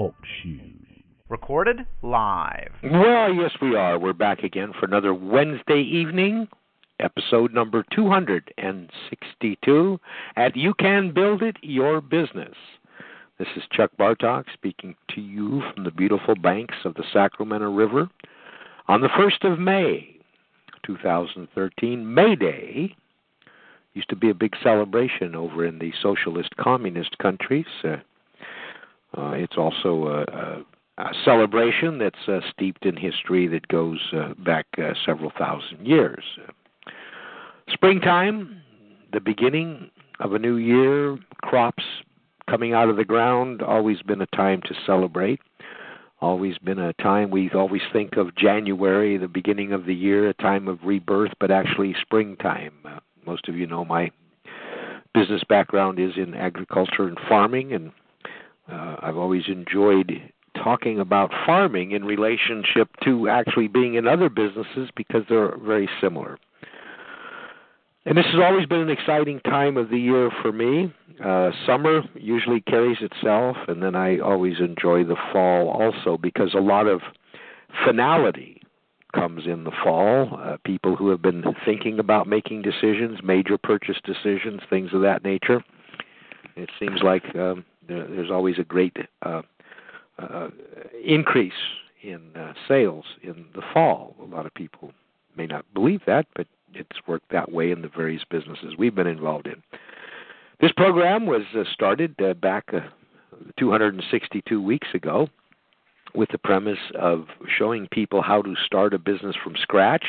Talk shoes. Recorded live. Well, yes, we are. We're back again for another Wednesday evening, episode number 262 at You Can Build It Your Business. This is Chuck Bartok speaking to you from the beautiful banks of the Sacramento River on the 1st of May, 2013, May Day. Used to be a big celebration over in the socialist communist countries. Uh, uh, it's also a, a, a celebration that's uh, steeped in history that goes uh, back uh, several thousand years. Springtime, the beginning of a new year, crops coming out of the ground, always been a time to celebrate. Always been a time we always think of January, the beginning of the year, a time of rebirth, but actually springtime. Uh, most of you know my business background is in agriculture and farming, and uh, I've always enjoyed talking about farming in relationship to actually being in other businesses because they're very similar. And this has always been an exciting time of the year for me. Uh, summer usually carries itself, and then I always enjoy the fall also because a lot of finality comes in the fall. Uh, people who have been thinking about making decisions, major purchase decisions, things of that nature. It seems like um, there, there's always a great uh, uh, increase in uh, sales in the fall. A lot of people may not believe that, but it's worked that way in the various businesses we've been involved in. This program was uh, started uh, back uh, 262 weeks ago with the premise of showing people how to start a business from scratch.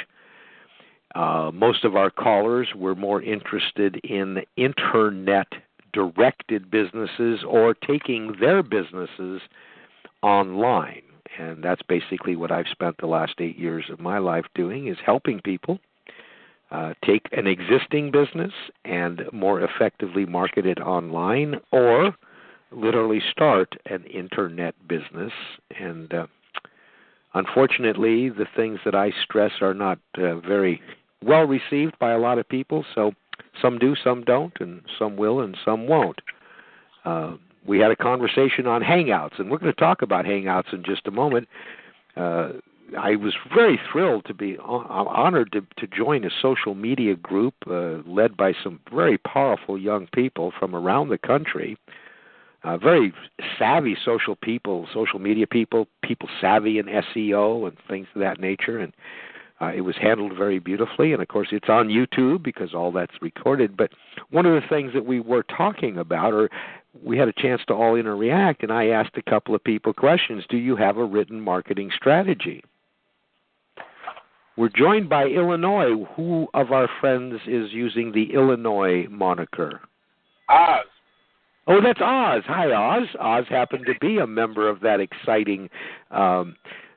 Uh, most of our callers were more interested in internet directed businesses or taking their businesses online. And that's basically what I've spent the last eight years of my life doing is helping people uh, take an existing business and more effectively market it online or literally start an internet business. And uh, unfortunately, the things that I stress are not uh, very well received by a lot of people. So some do, some don't, and some will, and some won't. Uh, we had a conversation on Hangouts, and we're going to talk about Hangouts in just a moment. Uh, I was very thrilled to be honored to, to join a social media group uh, led by some very powerful young people from around the country. Uh, very savvy social people, social media people, people savvy in SEO and things of that nature. And uh, it was handled very beautifully, and of course, it's on YouTube because all that's recorded. But one of the things that we were talking about, or we had a chance to all interact, and I asked a couple of people questions Do you have a written marketing strategy? We're joined by Illinois. Who of our friends is using the Illinois moniker? Oz. Oh, that's Oz. Hi, Oz. Oz happened to be a member of that exciting um,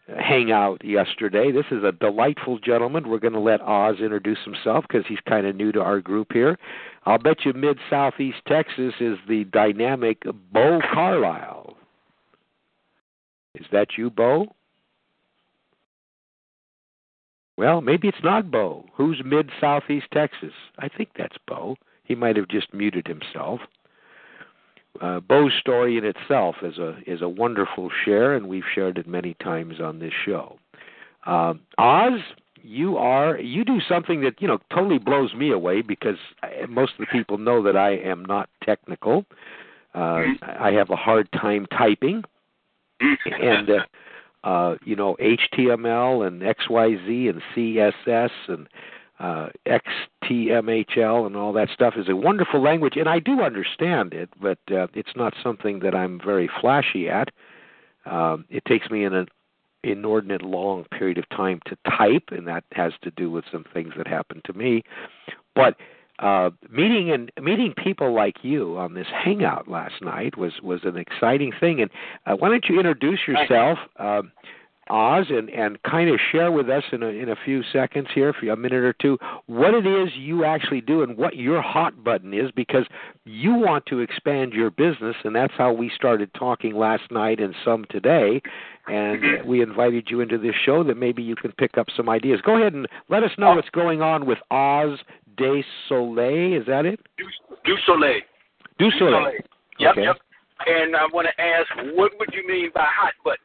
hangout yesterday. This is a delightful gentleman. We're going to let Oz introduce himself because he's kind of new to our group here. I'll bet you mid southeast Texas is the dynamic Bo Carlisle. Is that you, Bo? Well, maybe it's not Bo. Who's mid southeast Texas? I think that's Bo. He might have just muted himself. Uh, Bo's story in itself is a is a wonderful share, and we've shared it many times on this show. Uh, Oz, you are you do something that you know totally blows me away because most of the people know that I am not technical. Uh, I have a hard time typing, and uh, uh, you know HTML and XYZ and CSS and uh, XTMHL and all that stuff is a wonderful language, and I do understand it, but uh, it's not something that I'm very flashy at. Um, it takes me an inordinate long period of time to type, and that has to do with some things that happened to me. But uh, meeting and meeting people like you on this hangout last night was was an exciting thing. And uh, why don't you introduce yourself, uh, Oz, and and kind of share with us in a in a few seconds here, for a minute or two, what it is you actually do and what your hot button is, because you want to expand your business, and that's how we started talking last night and some today. And Mhm. we invited you into this show that maybe you can pick up some ideas. Go ahead and let us know Oh. what's going on with Oz de Soleil. Is that it? Du, du Soleil. Du Du Soleil. Yep, Okay. yep. And I want to ask, what would you mean by hot button?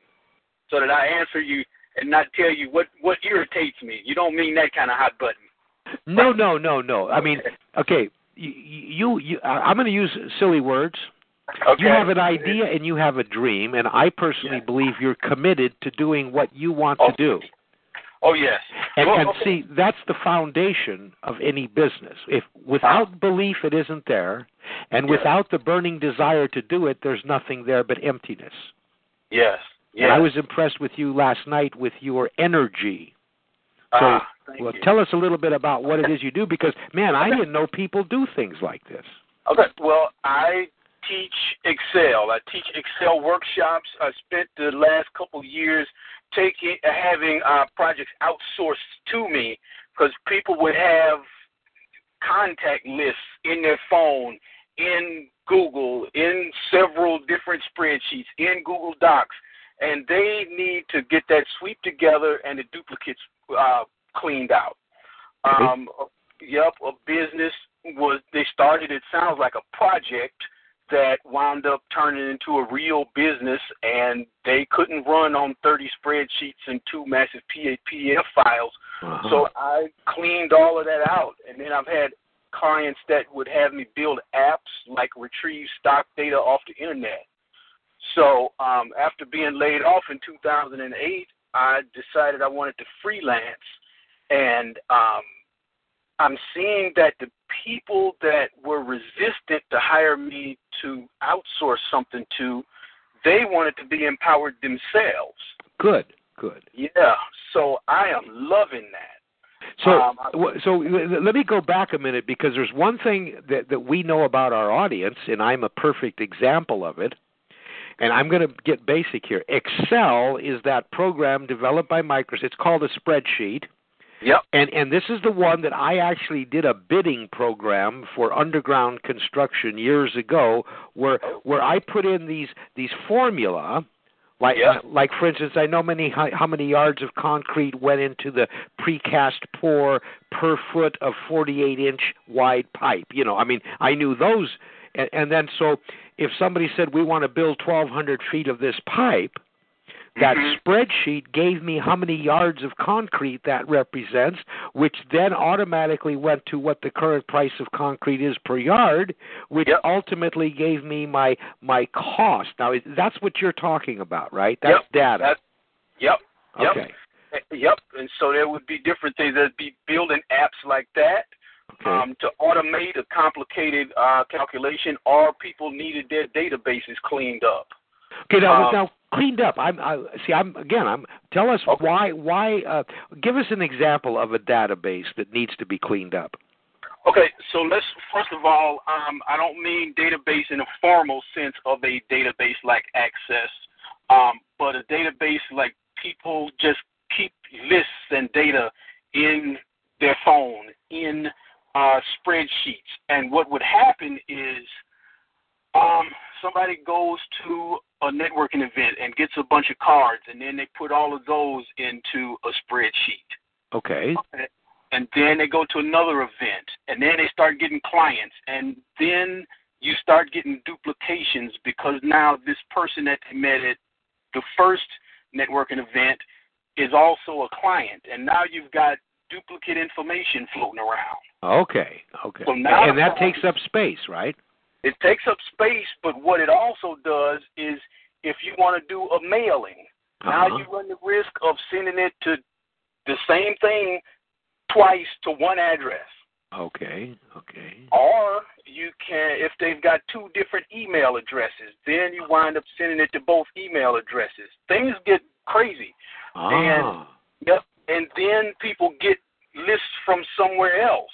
So that I answer you and not tell you what what irritates me. You don't mean that kind of hot button. No, no, no, no. I mean, okay, you, you, you I'm going to use silly words. Okay. You have an idea and you have a dream, and I personally Yeah. believe you're committed to doing what you want Oh. to do. Oh yes. And, Well, and okay. see, that's the foundation of any business. If without belief it isn't there, and Yeah. without the burning desire to do it, there's nothing there but emptiness. Yes. And I was impressed with you last night with your energy. So, Ah, thank well, you. tell us a little bit about what it is you do, because man, I didn't know people do things like this. Okay. Well, I teach Excel. I teach Excel workshops. I spent the last couple years taking having uh, projects outsourced to me because people would have contact lists in their phone, in Google, in several different spreadsheets, in Google Docs, and they need to get that sweep together and the duplicates uh, cleaned out. Um, yep, a business was they started. It sounds like a project that wound up turning into a real business, and they couldn't run on 30 spreadsheets and two massive PDF files. Uh-huh. So I cleaned all of that out, and then I've had clients that would have me build apps like retrieve stock data off the internet. So um, after being laid off in 2008, I decided I wanted to freelance, and um, I'm seeing that the people that were resistant to hire me to outsource something to, they wanted to be empowered themselves. good, good. Yeah, so I am loving that. So, Um, so let me go back a minute because there's one thing that that we know about our audience, and I'm a perfect example of it. And I'm going to get basic here. Excel is that program developed by Microsoft. It's called a spreadsheet. Yep. And and this is the one that I actually did a bidding program for underground construction years ago, where where I put in these these formula, like like for instance, I know many how, how many yards of concrete went into the precast pour per foot of 48 inch wide pipe. You know, I mean, I knew those, and, and then so if somebody said we want to build 1,200 feet of this pipe, that Mhm. spreadsheet gave me how many yards of concrete that represents, which then automatically went to what the current price of concrete is per yard, which Yep. ultimately gave me my my cost. Now that's what you're talking about, right? That's Yep, data. That, yep. Yep. okay. Yep. And so there would be different things. There'd be building apps like that Okay. um, to automate a complicated uh, calculation, or people needed their databases cleaned up. Okay, now, Um, now cleaned up. I'm I, see. I'm again. I'm tell us Okay. why. Why? Uh, give us an example of a database that needs to be cleaned up. Okay, so let's first of all, um, I don't mean database in a formal sense of a database like Access, um, but a database like people just keep lists and data in their phone, in uh, spreadsheets. And what would happen is um, somebody goes to a networking event and gets a bunch of cards, and then they put all of those into a spreadsheet Okay. and then they go to another event, and then they start getting clients, and then you start getting duplications because now this person that they met at the first networking event is also a client, and now you've got duplicate information floating around. Okay. Okay. So now- and that takes up space, right? It takes up space, but what it also does is if you want to do a mailing, now Uh-huh. you run the risk of sending it to the same thing twice to one address. Okay. Okay. Or you can, if they've got two different email addresses, then you wind up sending it to both email addresses. Things get crazy. Ah. Yep. And then people get lists from somewhere else.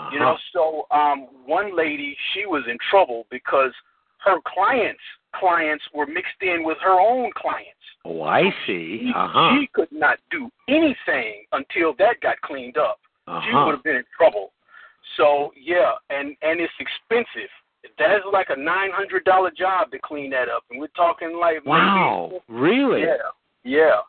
Uh-huh. You know, so um, one lady, she was in trouble because her clients' clients were mixed in with her own clients. Oh, I see. She, Uh-huh. she could not do anything until that got cleaned up. She Uh-huh. would have been in trouble. So yeah, and and it's expensive. That's like a nine hundred dollar job to clean that up, and we're talking like Wow. maybe Really? yeah, yeah.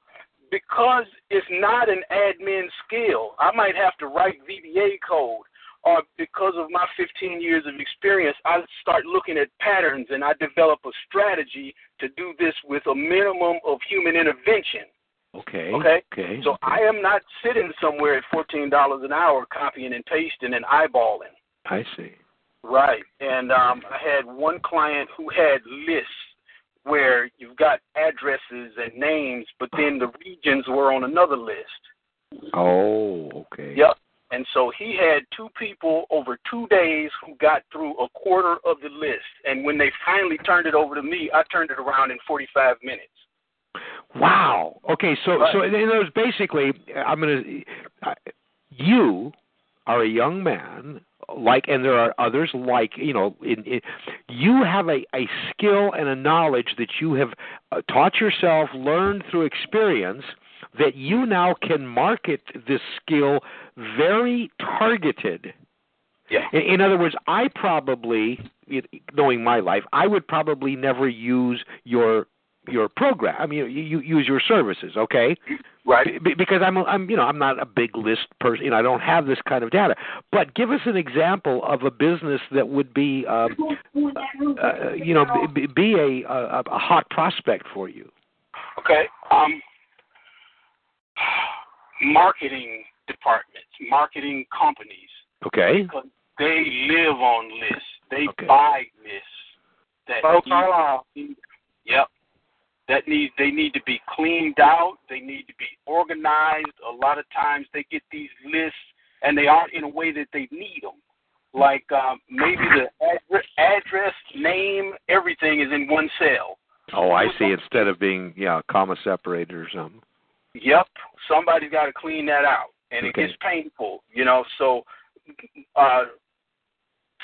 Because it's not an admin skill. I might have to write VBA code, or because of my 15 years of experience, I start looking at patterns and I develop a strategy to do this with a minimum of human intervention. Okay. Okay. Okay. So I am not sitting somewhere at $14 an hour copying and pasting and eyeballing. I see. Right. And um, I had one client who had lists where you've got addresses and names, but then the regions were on another list. Oh, okay. Yep. And so he had two people over two days who got through a quarter of the list. And when they finally turned it over to me, I turned it around in 45 minutes. Wow. Okay, so Right. so in other words, basically, I'm gonna. Uh, you are a young man, like, and there are others like you know. In, in, you have a a skill and a knowledge that you have uh, taught yourself, learned through experience, that you now can market this skill very targeted. Yeah. In, in other words, I probably, knowing my life, I would probably never use your your program. I mean, you, you use your services, okay? Right. Be- because I'm, I'm, you know, I'm not a big list person. You know, I don't have this kind of data. But give us an example of a business that would be, um, uh, you know, be, be a, a a hot prospect for you. Okay. Um, marketing departments, marketing companies, Okay. because they live on lists. They Okay. buy lists. That Hello, need- Carlisle. Yep. That need they need to be cleaned out. They need to be organized. A lot of times they get these lists and they aren't in a way that they need them. Like um, maybe the address, address, name, everything is in one cell. Oh, I see. Instead of being, yeah, comma separated or something. Yep, somebody's got to clean that out, and Okay. it gets painful, you know. So, uh,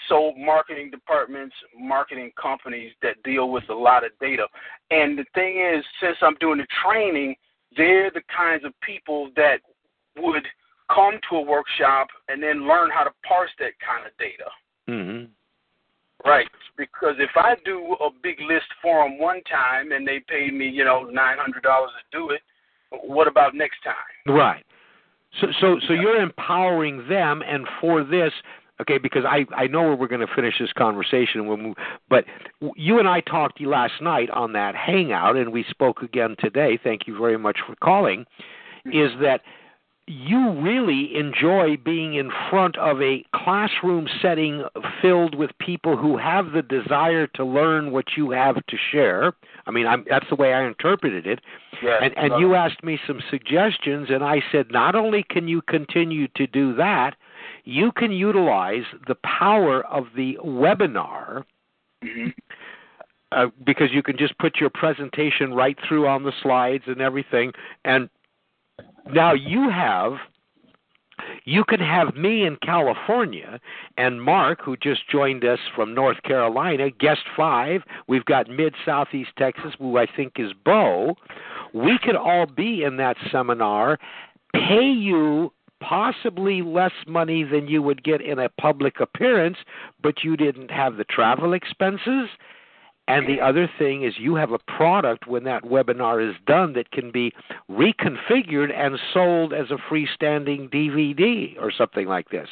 so marketing departments, marketing companies that deal with a lot of data, and the thing is, since I'm doing the training, they're the kinds of people that would come to a workshop and then learn how to parse that kind of data. hmm Right, because if I do a big list for them one time and they pay me, you know, nine hundred dollars to do it, what about next time? Right. So so so you're empowering them, and for this, okay, because I I know where we're going to finish this conversation. when We'll but you and I talked last night on that hangout, and we spoke again today. Thank you very much for calling. Mm-hmm. Is that you really enjoy being in front of a classroom setting filled with people who have the desire to learn what you have to share. I mean, I'm, that's the way I interpreted it. Yeah, And, and you asked me some suggestions, and I said not only can you continue to do that, you can utilize the power of the webinar hmm uh, because you can just put your presentation right through on the slides and everything. And now you have. You can have me in California and Mark, who just joined us from North Carolina, guest five. We've got mid southeast Texas, who I think is Bo. We could all be in that seminar, pay you possibly less money than you would get in a public appearance, but you didn't have the travel expenses. And the other thing is you have a product when that webinar is done that can be reconfigured and sold as a freestanding DVD or something like this.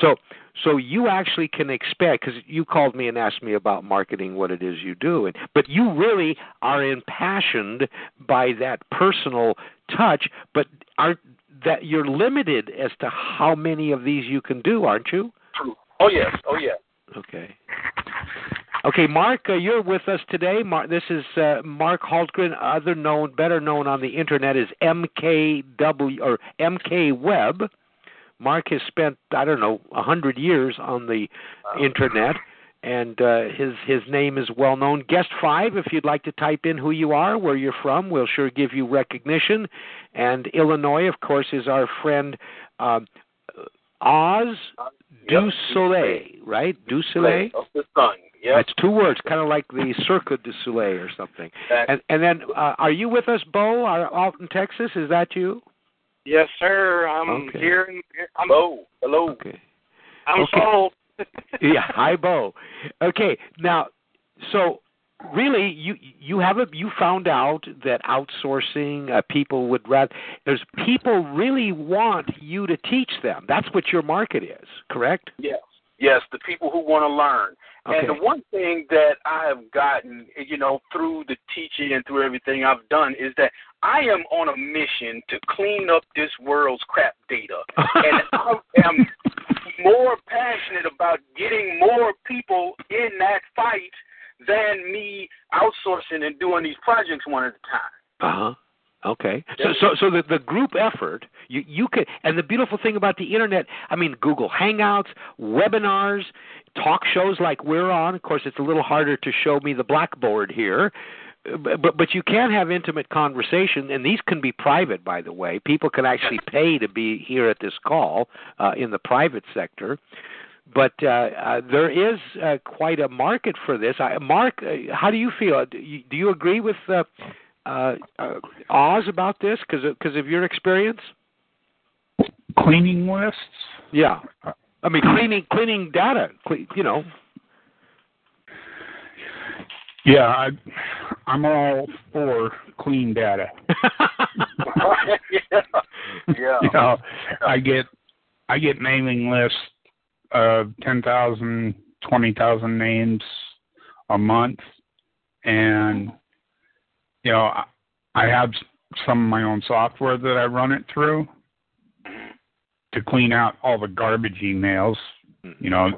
So so you actually can expect because you called me and asked me about marketing what it is you do and but you really are impassioned by that personal touch but are that you're limited as to how many of these you can do aren't you True. Oh yes. Oh yeah. Okay. Okay, Mark, uh, you're with us today. Mark, this is uh, Mark Hultgren, other known, better known on the internet as MKW or MK Web. Mark has spent I don't know a hundred years on the internet, and uh, his his name is well known. Guest five, if you'd like to type in who you are, where you're from, we'll sure give you recognition. And Illinois, of course, is our friend uh, Oz Du Yep. Soleil, right? Du Soleil. Of the sun. Yeah. It's two words, kind of like the Cirque du Soleil or something. That- And and then, uh, are you with us, Bo, are- out in Texas? Is that you? Yes, sir. I'm Okay. here. In, I'm, hello. Hello. Okay. I'm Okay. sold. yeah, hi Bo. Okay, now, so really, you you have a you found out that outsourcing uh, people would rather. There's people really want you to teach them. That's what your market is, correct? Yes. Yes, the people who want to learn. Okay. And the one thing that I have gotten, you know, through the teaching and through everything I've done is that I am on a mission to clean up this world's crap data. and I am more passionate about getting more people in that fight than me outsourcing and doing these projects one at a time. Uh huh. Okay. So so so the the group effort you you could and the beautiful thing about the internet, I mean Google Hangouts, webinars, talk shows like we're on. Of course, it's a little harder to show me the blackboard here. uh, But but- you can have intimate conversation, and these can be private, by the way. People can actually pay to be here at this call uh, in the private sector. But uh, uh, there is uh, quite a market for this. I, Mark, uh, how do you feel? Do you, do you agree with uh, uh, uh, Oz about this because because of your experience? Cleaning lists? Yeah, I mean cleaning cleaning data. Cle- you know, Yeah, I, I'm all for clean data. yeah. Yeah. You know, I get I get mailing lists of ten thousand, twenty thousand names a month, and you know I, I have some of my own software that I run it through to clean out all the garbage emails. You know,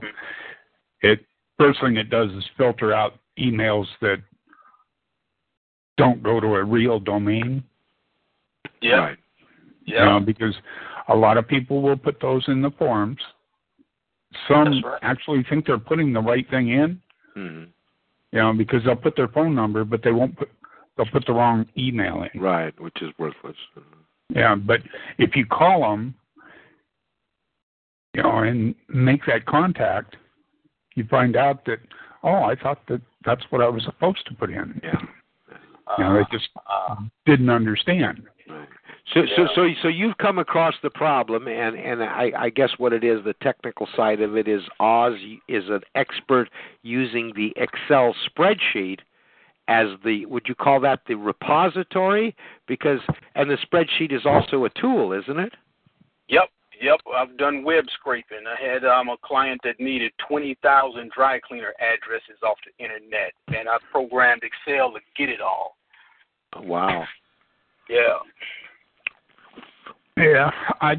it first thing it does is filter out emails that don't go to a real domain. Yeah. Right. You Yeah. know, because a lot of people will put those in the forms. Some right. actually think they're putting the right thing in, Mhm. you know, because they'll put their phone number, but they won't put they'll put the wrong email in. Right, which is worthless. Yeah, but if you call them, you know, and make that contact, you find out that oh, I thought that that's what I was supposed to put in. Yeah. You know, they just Uh, didn't understand. Right. So, so, Yeah. so, so you've come across the problem, and and I, I guess what it is, the technical side of it is Oz is an expert using the Excel spreadsheet as the would you call that the repository? Because and the spreadsheet is also a tool, isn't it? Yep, yep. I've done web scraping. I had um, a client that needed 20,000 dry cleaner addresses off the internet, and I programmed Excel to get it all. Wow. Yeah. Yeah, I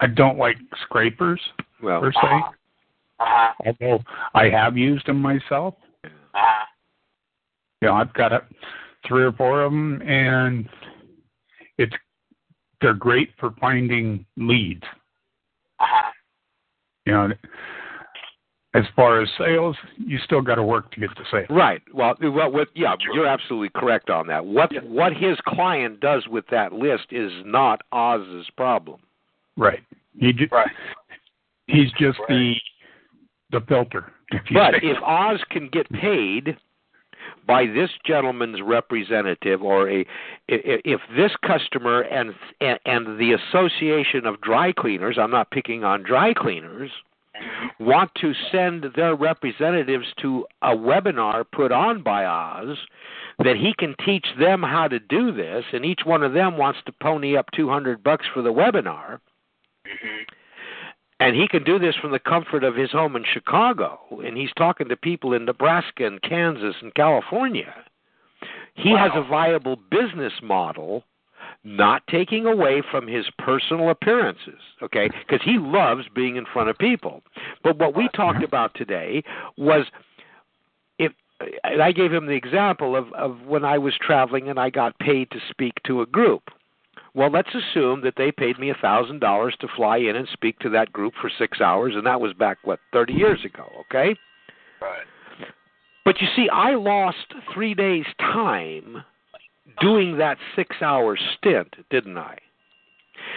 I don't like scrapers Well, per se. Uh-huh. Uh-huh. Although I have used them myself. Uh-huh. You know, I've got a, three or four of them, and it's they're great for finding leads. Uh-huh. You know, as far as sales, you still got to work to get the sale. Right. Well, well, what, yeah, you're absolutely correct on that. What Yeah. what his client does with that list is not Oz's problem. Right. He ju- Right. he's just Right. the the filter. But if Oz can get paid by this gentleman's representative, or a if this customer and and the association of dry cleaners, I'm not picking on dry cleaners, want to send their representatives to a webinar put on by Oz, that he can teach them how to do this, and each one of them wants to pony up 200 bucks for the webinar Mhm. And he can do this from the comfort of his home in Chicago, and he's talking to people in Nebraska and Kansas and California. He has a viable business model, not taking away from his personal appearances, okay? Because he loves being in front of people. But what we talked about today was if and I gave him the example of, of when I was traveling and I got paid to speak to a group. Well, let's assume that they paid me a thousand dollars to fly in and speak to that group for six hours, and that was back what thirty years ago. Okay, Right. but you see, I lost three days' time doing that six-hour stint, didn't I?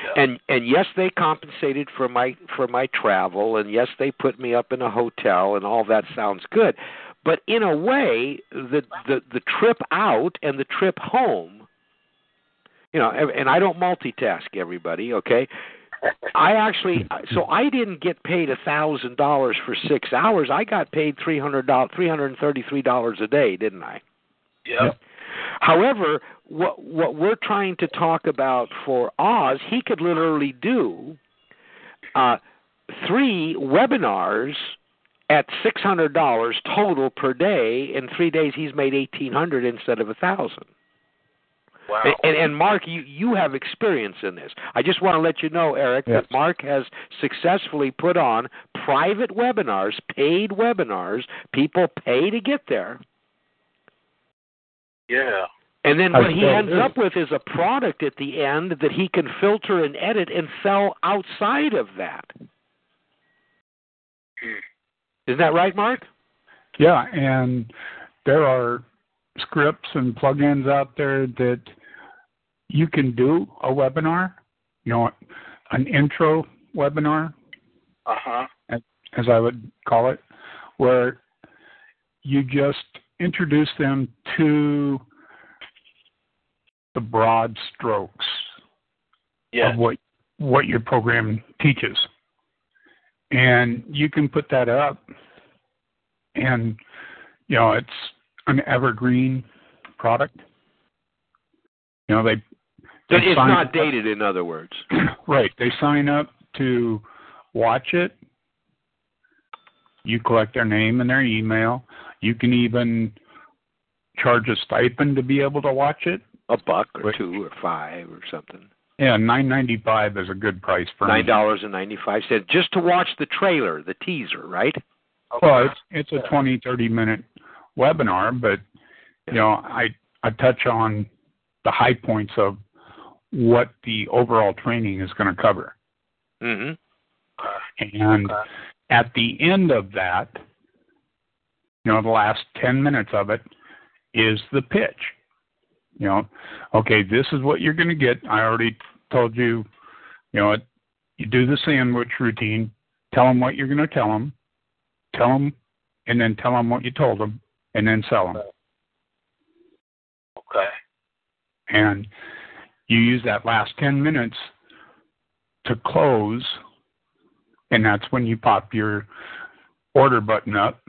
Yeah. and and yes they compensated for my for my travel and yes they put me up in a hotel and all that sounds good but in a way the the the trip out and the trip home you know and I don't multitask everybody okay I actually so I didn't get paid a thousand dollars for six hours. I got paid three hundred dollars three hundred and thirty three dollars a day, didn't I? Yeah. However, what what we're trying to talk about for Oz, he could literally do uh, three webinars at six hundred dollars total per day. In three days, he's made eighteen hundred instead of a thousand. Wow. And, and Mark, you you have experience in this. I just want to let you know, Eric, Yes. that Mark has successfully put on private webinars, paid webinars. People pay to get there. yeah. And then I what he ends do. up with is a product at the end that he can filter and edit and sell outside of that. Hmm. Isn't that right, Mark? Yeah, and there are scripts and plugins out there that you can do a webinar, you know, an intro webinar, Uh huh. as I would call it, where you just introduce them to the broad strokes Yeah. of what what your program teaches. And you can put that up and you know, it's an evergreen product. You know, they, they It's sign not up- dated, in other words. right. They sign up to watch it. You collect their name and their email. You can even charge a stipend to be able to watch it. A buck or Wait. two or five or something. Yeah, nine ninety five is a good price for Nine dollars and ninety-five. cents just to watch the trailer, the teaser, right? Well, it's it's a twenty thirty minute webinar, but you know, I I touch on the high points of what the overall training is going to cover. Mm-hmm. And Okay. at the end of that, you know, the last 10 minutes of it is the pitch. You know, okay, this is what you're going to get. I already told you, you know, you do the sandwich routine, tell them what you're going to tell them, tell them, and then tell them what you told them, and then sell them. Okay. and you use that last 10 minutes to close and that's when you pop your order button up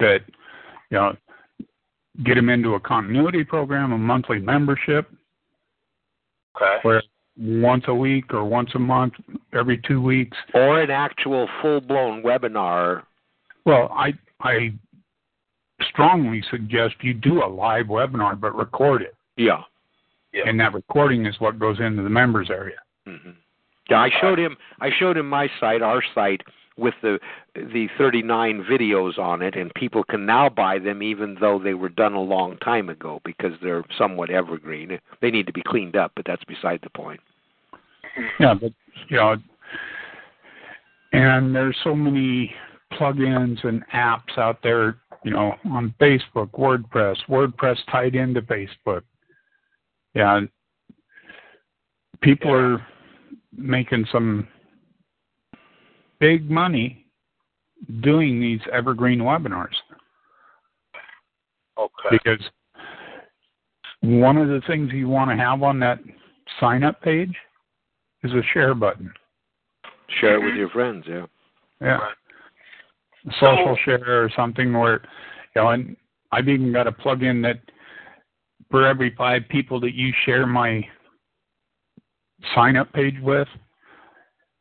that you know get them into a continuity program a monthly membership Okay. where once a week or once a month every two weeks Or an actual full blown webinar. well i i strongly suggest you do a live webinar but record it Yeah. Yeah. and that recording is what goes into the members area hmm Yeah, I showed him. I showed him my site, our site, with the the 39 videos on it, and people can now buy them, even though they were done a long time ago, because they're somewhat evergreen. They need to be cleaned up, but that's beside the point. Yeah, but you know, and there's so many plugins and apps out there, you know, on Facebook, WordPress, WordPress tied into Facebook. Yeah, people Yeah. are making some big money doing these evergreen webinars Okay. because one of the things you want to have on that sign up page is a share button. Share it with your friends. Yeah. Yeah. Right. Social share or something where you know and I've even got a plug-in that for every five people that you share my sign up page with,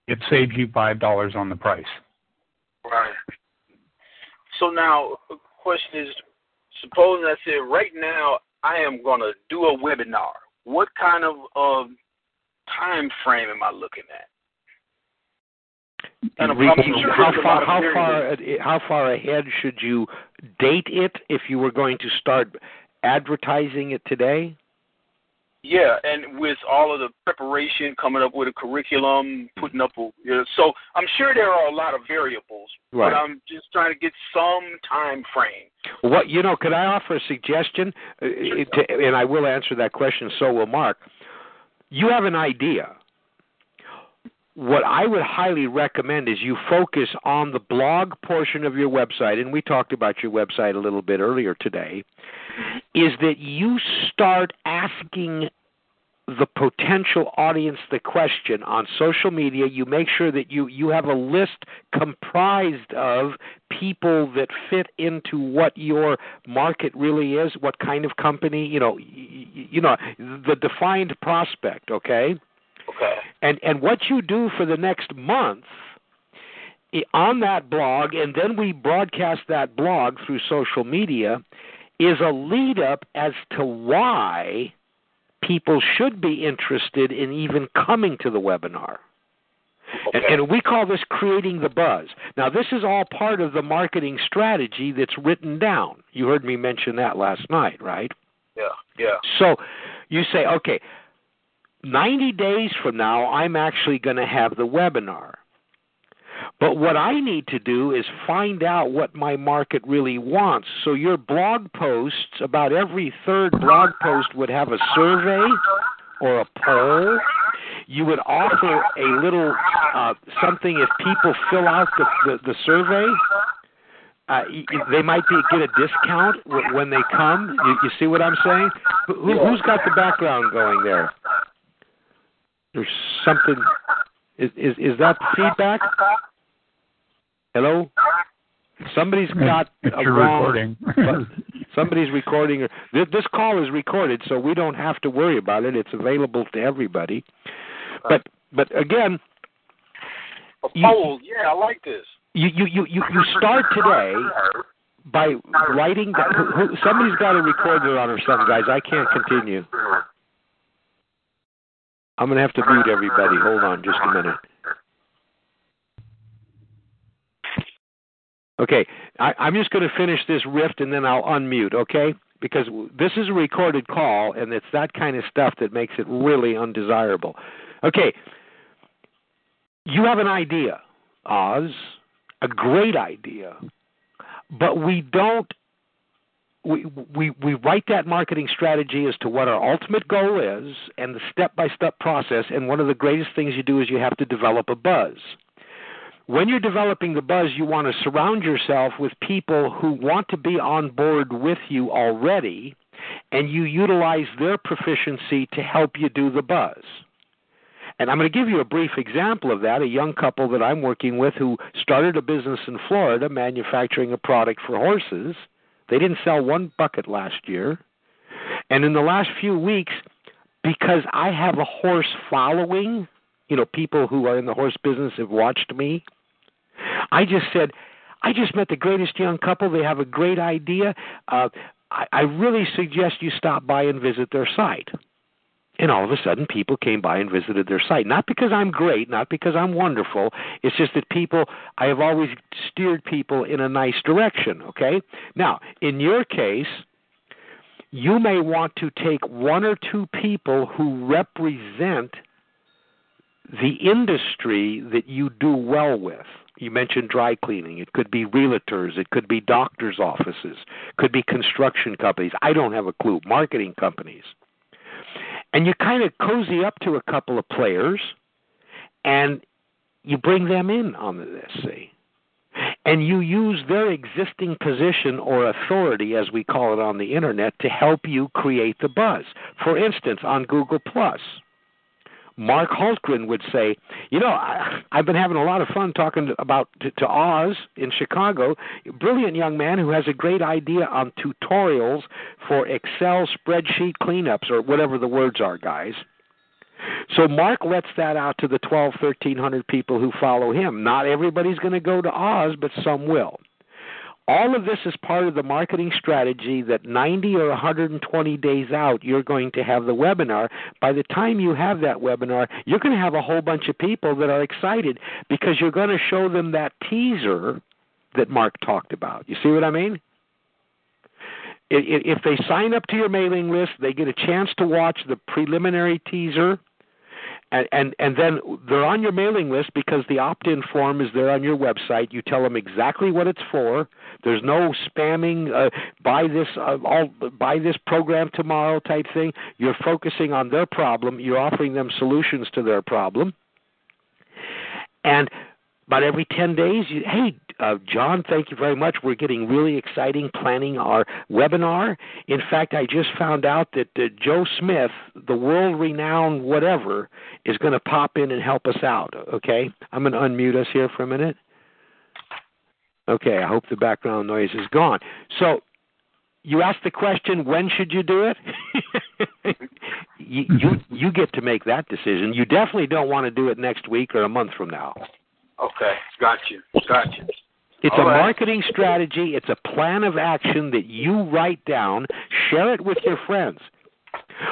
it saves you five dollars on the price. Right. So now, the question is, supposing I said right now I am going to do a webinar. What kind of uh, time frame am I looking at? And We- sure how far how far how far ahead should you date it if you were going to start advertising it today? Yeah, and with all of the preparation, coming up with a curriculum, putting up a you know, so I'm sure there are a lot of variables, Right. but I'm just trying to get some time frame. What you know? Could I offer a suggestion? Uh, it- to, and I will answer that question. So will Mark. You have an idea. what I would highly recommend is you focus on the blog portion of your website, and we talked about your website a little bit earlier today, is that you start asking the potential audience the question on social media you make sure that you you have a list comprised of people that fit into what your market really is what kind of company you know you know the defined prospect okay Okay. and and what you do for the next month eh, on that blog and then we broadcast that blog through social media is a lead up as to why people should be interested in even coming to the webinar and, and we call this creating the buzz. Now, this is all part of the marketing strategy that's written down. You heard me mention that last night, right? Yeah. Yeah. So you say, okay, 90 days from now, I'm actually going to have the webinar. But what I need to do is find out what my market really wants. So your blog posts, about every third blog post would have a survey or a poll. You would offer a little uh, something if people fill out the, the, the survey. Uh, they might be, get a discount w- when they come. You, you see what I'm saying? Who, who- who's got the background going there? There's something. Is is, is that feedback? Hello. Somebody's got it's a wrong. recording. Somebody's recording. This, this call is recorded, so we don't have to worry about it. It's available to everybody. But but again, A You- oh, Yeah, I like this. you you you you, you start today by writing. Down, who, who, somebody's got a recorder on or something, guys. I can't continue. I'm gonna have to mute everybody. Hold on, just a minute. Okay, I, I'm just going to finish this rift and then I'll unmute. Okay, because this is a recorded call and it's that kind of stuff that makes it really undesirable. Okay, you have an idea, Oz, a great idea, but we don't. We, we we write that marketing strategy as to what our ultimate goal is and the step by step process and one of the greatest things you do is you have to develop a buzz when you're developing the buzz, you want to surround yourself with people who want to be on board with you already, and you utilize their proficiency to help you do the buzz. And I'm going to give you a brief example of that. A young couple that I'm working with who started a business in Florida manufacturing a product for horses. They didn't sell one bucket last year. And in the last few weeks, because I have a horse following, you know, people who are in the horse business have watched me. I just said, I just met the greatest young couple. They have a great idea. Uh, I, I really suggest you stop by and visit their site. And all of a sudden, people came by and visited their site. Not because I'm great, not because I'm wonderful. It's just that people, I have always steered people in a nice direction, okay? Now, in your case, you may want to take one or two people who represent the industry that you do well with. You mentioned dry cleaning. It could be realtors. It could be doctors' offices. Could be construction companies. I don't have a clue. Marketing companies. And you kind of cozy up to a couple of players, and you bring them in on this. See, and you use their existing position or authority, as we call it on the internet, to help you create the buzz. For instance, on Google Plus. Mark Hultgren would say, "You know, I, I've been having a lot of fun talking to, about to, to Oz in Chicago. Brilliant young man who has a great idea on tutorials for Excel spreadsheet cleanups or whatever the words are, guys." So Mark lets that out to the twelve, thirteen hundred people who follow him. Not everybody's going to go to Oz, but some will. All of this is part of the marketing strategy that 90 or 120 days out, you're going to have the webinar. By the time you have that webinar, you're going to have a whole bunch of people that are excited because you're going to show them that teaser that Mark talked about. You see what I mean? If they sign up to your mailing list, they get a chance to watch the preliminary teaser and, and and then they're on your mailing list because the opt-in form is there on your website. You tell them exactly what it's for. There's no spamming. Uh, buy this, uh, all buy this program tomorrow type thing. You're focusing on their problem. You're offering them solutions to their problem. and about every 10 days, you, hey, uh, John, thank you very much. We're getting really exciting planning our webinar. In fact, I just found out that uh, Joe Smith, the world renowned whatever, is going to pop in and help us out. Okay? I'm going to unmute us here for a minute. Okay, I hope the background noise is gone. So, you asked the question, when should you do it? you, you you get to make that decision. You definitely don't want to do it next week or a month from now. Okay, got you, got you. It's All a right. marketing strategy. It's a plan of action that you write down, share it with your friends.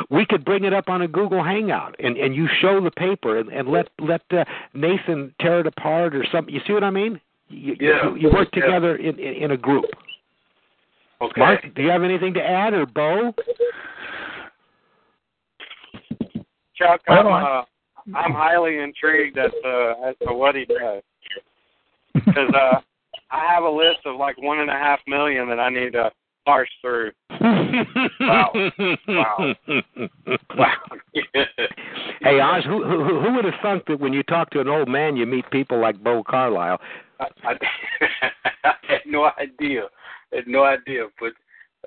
We could bring it up on a Google Hangout, and and you show the paper, and, and let let uh, Nathan tear it apart or something. You see what I mean? You, Yeah. you, you work Yeah. together in, in in a group. Okay. Mark, do you have anything to add, or Bo? Chuck, I'm, uh, I'm highly intrigued as to as to what he does because uh, I have a list of like one and a half million that I need to parse through. Wow. Wow. Wow. Hey Oz, who, who who would have thunk that when you talk to an old man, you meet people like Bo Carlisle? I, I, I had no idea. I had no idea. But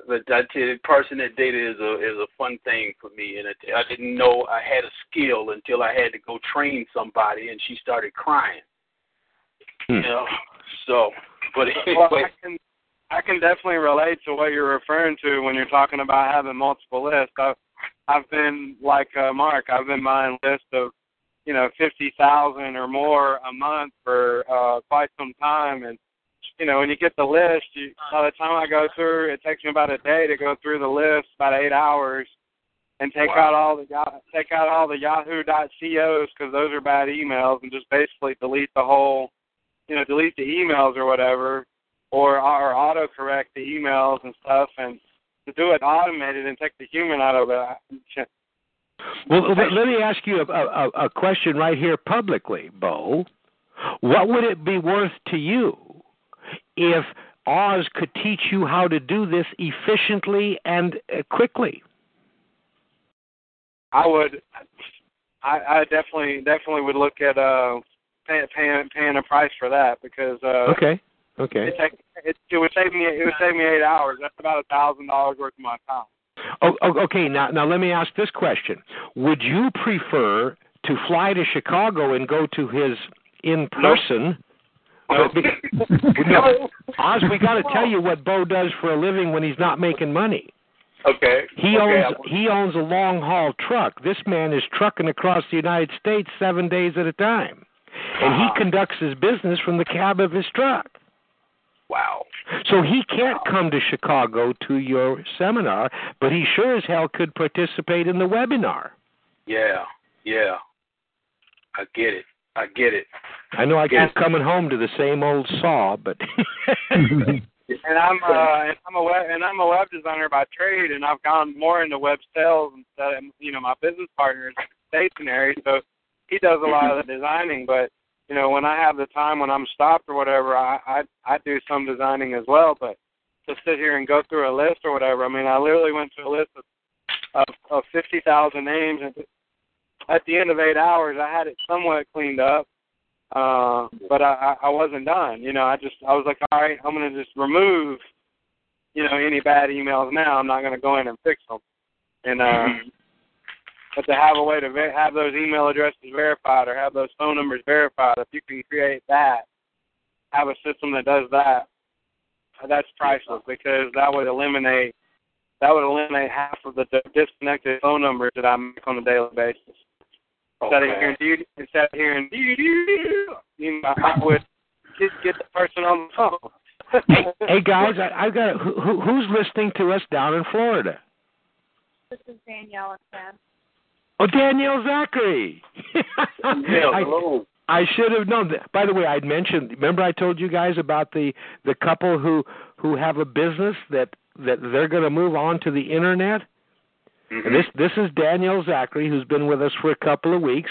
but I tell you, personal data is a is a fun thing for me, and it, I didn't know I had a skill until I had to go train somebody, and she started crying. Hmm. You know. So, but Well, I can I can definitely relate to what you're referring to when you're talking about having multiple lists. I've I've been like uh, Mark. I've been buying lists of you know fifty thousand or more a month for uh, quite some time, and you know when you get the list, you, by the time I go through, it takes me about a day to go through the list, about eight hours, and take Wow. out all the take out all the Yahoo.cos because those are bad emails, and just basically delete the whole you know, delete the emails or whatever, or or autocorrect the emails and stuff, and to do it automated and take the human out of it. Well, let me ask you a, a, a question right here publicly, Bo. What would it be worth to you if Oz could teach you how to do this efficiently and uh, quickly? I would, I, I definitely definitely would look at uh paying paying paying a price for that because uh Okay. Okay. it, take, it it would save me it would save me eight hours. That's about a thousand dollars worth of my time. Oh, oh, okay. Now, now let me ask this question: Would you prefer to fly to Chicago and go to his in person? No. no. Oz, we got to tell you what Bo does for a living when he's not making money. okay. He okay. owns he owns a long haul truck. This man is trucking across the United States seven days at a time, and he Uh-huh. conducts his business from the cab of his truck. Wow. So he can't come to Chicago to your seminar, but he sure as hell could participate in the webinar. Yeah. Yeah. I get it. I get it. I know I keep coming home to the same old saw, but And I'm uh and I'm a web and I'm a web designer by trade and I've gone more into web sales instead of you know, my business partner is stationary, so he does a lot of the designing, but you know, when I have the time when I'm stopped or whatever, I I I do some designing as well, but to sit here and go through a list or whatever, I mean I literally went through a list of of, of fifty thousand names and at the end of eight hours I had it somewhat cleaned up. Uh, but I, I wasn't done. You know, I just I was like, all right, I'm gonna just remove, you know, any bad emails now. I'm not gonna go in and fix them. And uh, but to have a way to ver- have those email addresses verified or have those phone numbers verified, if you can create that, have a system that does that, uh, that's priceless because that would eliminate that would eliminate half of the disconnected phone numbers that I make on a daily basis. Instead of hearing doo instead of hearing doo doo, you know, I would just get the person on the phone. hey, hey guys, I, I've got who, who- who's listening to us down in Florida? This is Danielle again. Oh, Danielle Zachary. I, hello. I should have known. That. By the way, I'd mentioned. Remember, I told you guys about the the couple who who have a business that that they're going to move on to the internet. Mhm. And this this is Danielle Zachary, who's been with us for a couple of weeks.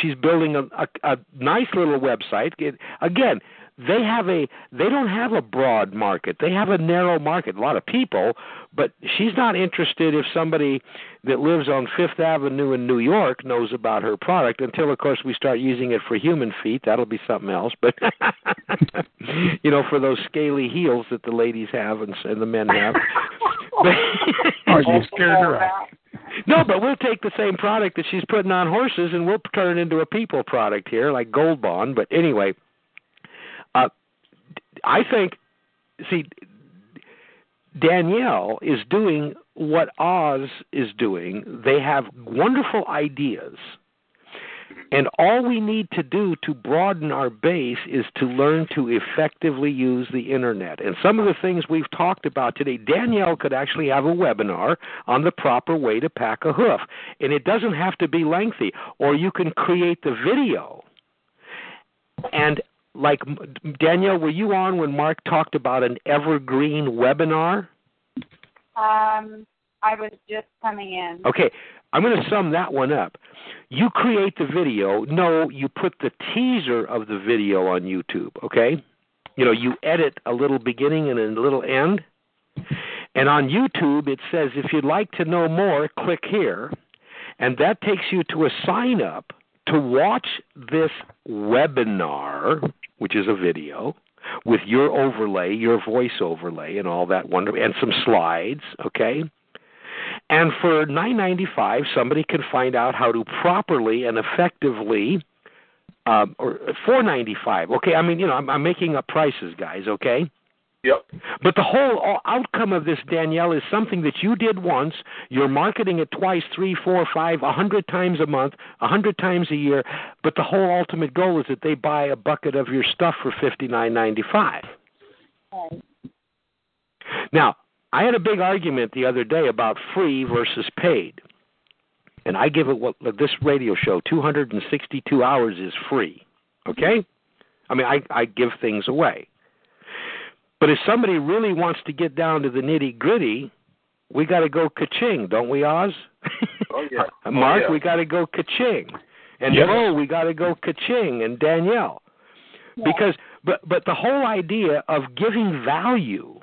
She's building a a, a nice little website. It, again, they have a they don't have a broad market. They have a narrow market. A lot of people, but she's not interested if somebody that lives on Fifth Avenue in New York knows about her product until of course we start using it for human feet. That'll be something else. But you know, for those scaly heels that the ladies have and, and the men have. Are oh, you scared her off. No, but we'll take the same product that she's putting on horses and we'll turn it into a people product here, like Gold Bond. But anyway, I think, see, Danielle is doing what Oz is doing. They have wonderful ideas and all we need to do to broaden our base is to learn to effectively use the internet. And some of the things we've talked about today, Danielle could actually have a webinar on the proper way to pack a hoof. And it doesn't have to be lengthy, or you can create the video. And like Danielle, were you on when Mark talked about an evergreen webinar? Um, I was just coming in. Okay, I'm going to sum that one up. You create the video. No, you put the teaser of the video on YouTube, okay? You know, you edit a little beginning and a little end. And on YouTube, it says if you'd like to know more, click here. And that takes you to a sign up to watch this webinar, which is a video, with your overlay, your voice overlay, and all that wonder, and some slides, okay? And for nine ninety five, somebody can find out how to properly and effectively, um, or four ninety five. Okay, I mean, you know, I'm, I'm making up prices, guys. Okay. Yep. But the whole outcome of this, Danielle, is something that you did once. You're marketing it twice, three, four, five, a hundred times a month, a hundred times a year. But the whole ultimate goal is that they buy a bucket of your stuff for fifty nine ninety five. Okay. Now, I had a big argument the other day about free versus paid. And I give it what this radio show 262 hours is free. Okay? I mean, I I give things away. But if somebody really wants to get down to the nitty gritty, we got to go kaching, don't we, Oz? Oh yeah. Uh, oh, Mark, oh, yeah. we got to go kaching, and Yes. Bo, we got to go kaching, and Danielle, because but but the whole idea of giving value,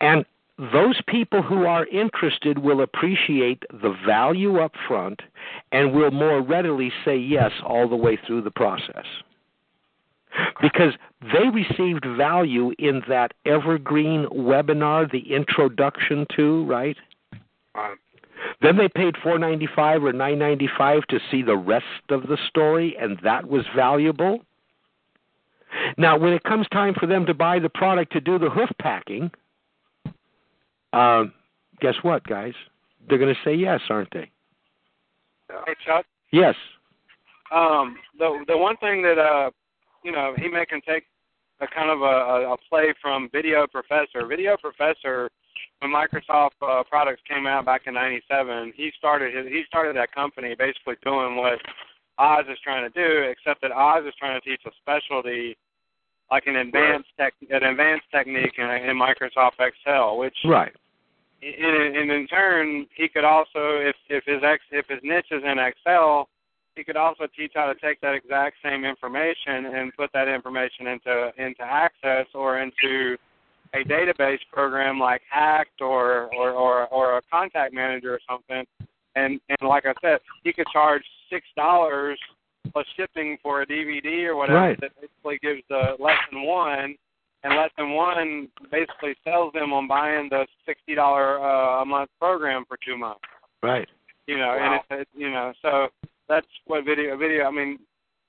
and those people who are interested will appreciate the value up front, and will more readily say yes all the way through the process because they received value in that evergreen webinar, the introduction to, right? Um, Then they paid four ninety five or nine ninety five to see the rest of the story, and that was valuable. Now, when it comes time for them to buy the product to do the hoof packing, um, guess what, guys? They're going to say yes, aren't they? Hey Chuck. Yes. Um, the the one thing that uh, you know, he may can take a kind of a, a, play from Video Professor. Video Professor, when Microsoft uh, products came out back in '97, he started his, he started that company basically doing what Oz is trying to do, except that Oz is trying to teach a specialty, like an advanced tech, an advanced technique in, in Microsoft Excel, which Right. and, and in turn, he could also, if if his ex, if his niche is in Excel, he could also teach how to take that exact same information and put that information into into Access or into a database program like Hacked or or or, or a Contact Manager or something. And and like I said, he could charge six dollars plus shipping for a DVD or whatever Right. that basically gives the lesson one and lesson one basically sells them on buying the sixty dollar uh, a month program for two months. Right. You know, Wow. and it's, it's you know, so that's what video video. I mean,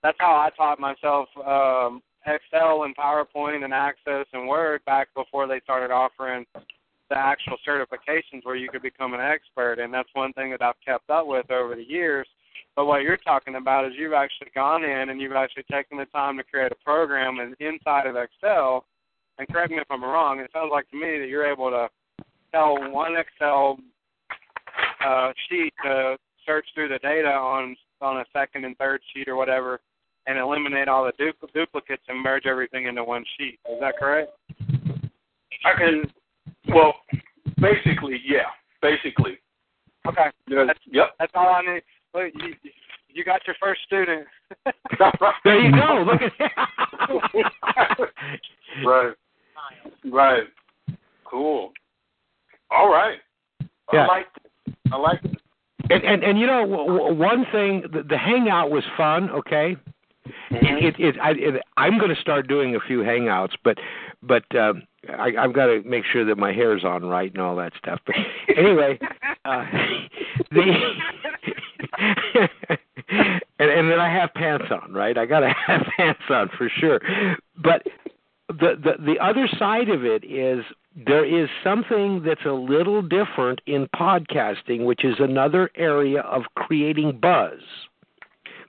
that's how I taught myself um, Excel and PowerPoint and Access and Word back before they started offering the actual certifications where you could become an expert. And that's one thing that I've kept up with over the years. But what you're talking about is you've actually gone in and you've actually taken the time to create a program in, inside of Excel. And correct me if I'm wrong. It sounds like to me that you're able to tell one Excel uh, sheet to search through the data on on a second and third sheet or whatever, and eliminate all the du- duplicates and merge everything into one sheet. Is that correct? I can. Well, basically, yeah. Basically. Okay. Because, That's, yep. that's all I need. Well, you, you got your first student. there you go. Look at that. right. Right. Cool. All right. Yeah. I like it. I like it. And and, and you know one thing, the, the hangout was fun. Okay, it, it, it, I, it I'm going to start doing a few hangouts, but but um, I, I've got to make sure that my hair's on right and all that stuff. But anyway, uh, the and and then I have pants on, right? I got to have pants on for sure. But the the the other side of it is there is something that's a little different in podcasting, which is another area of creating buzz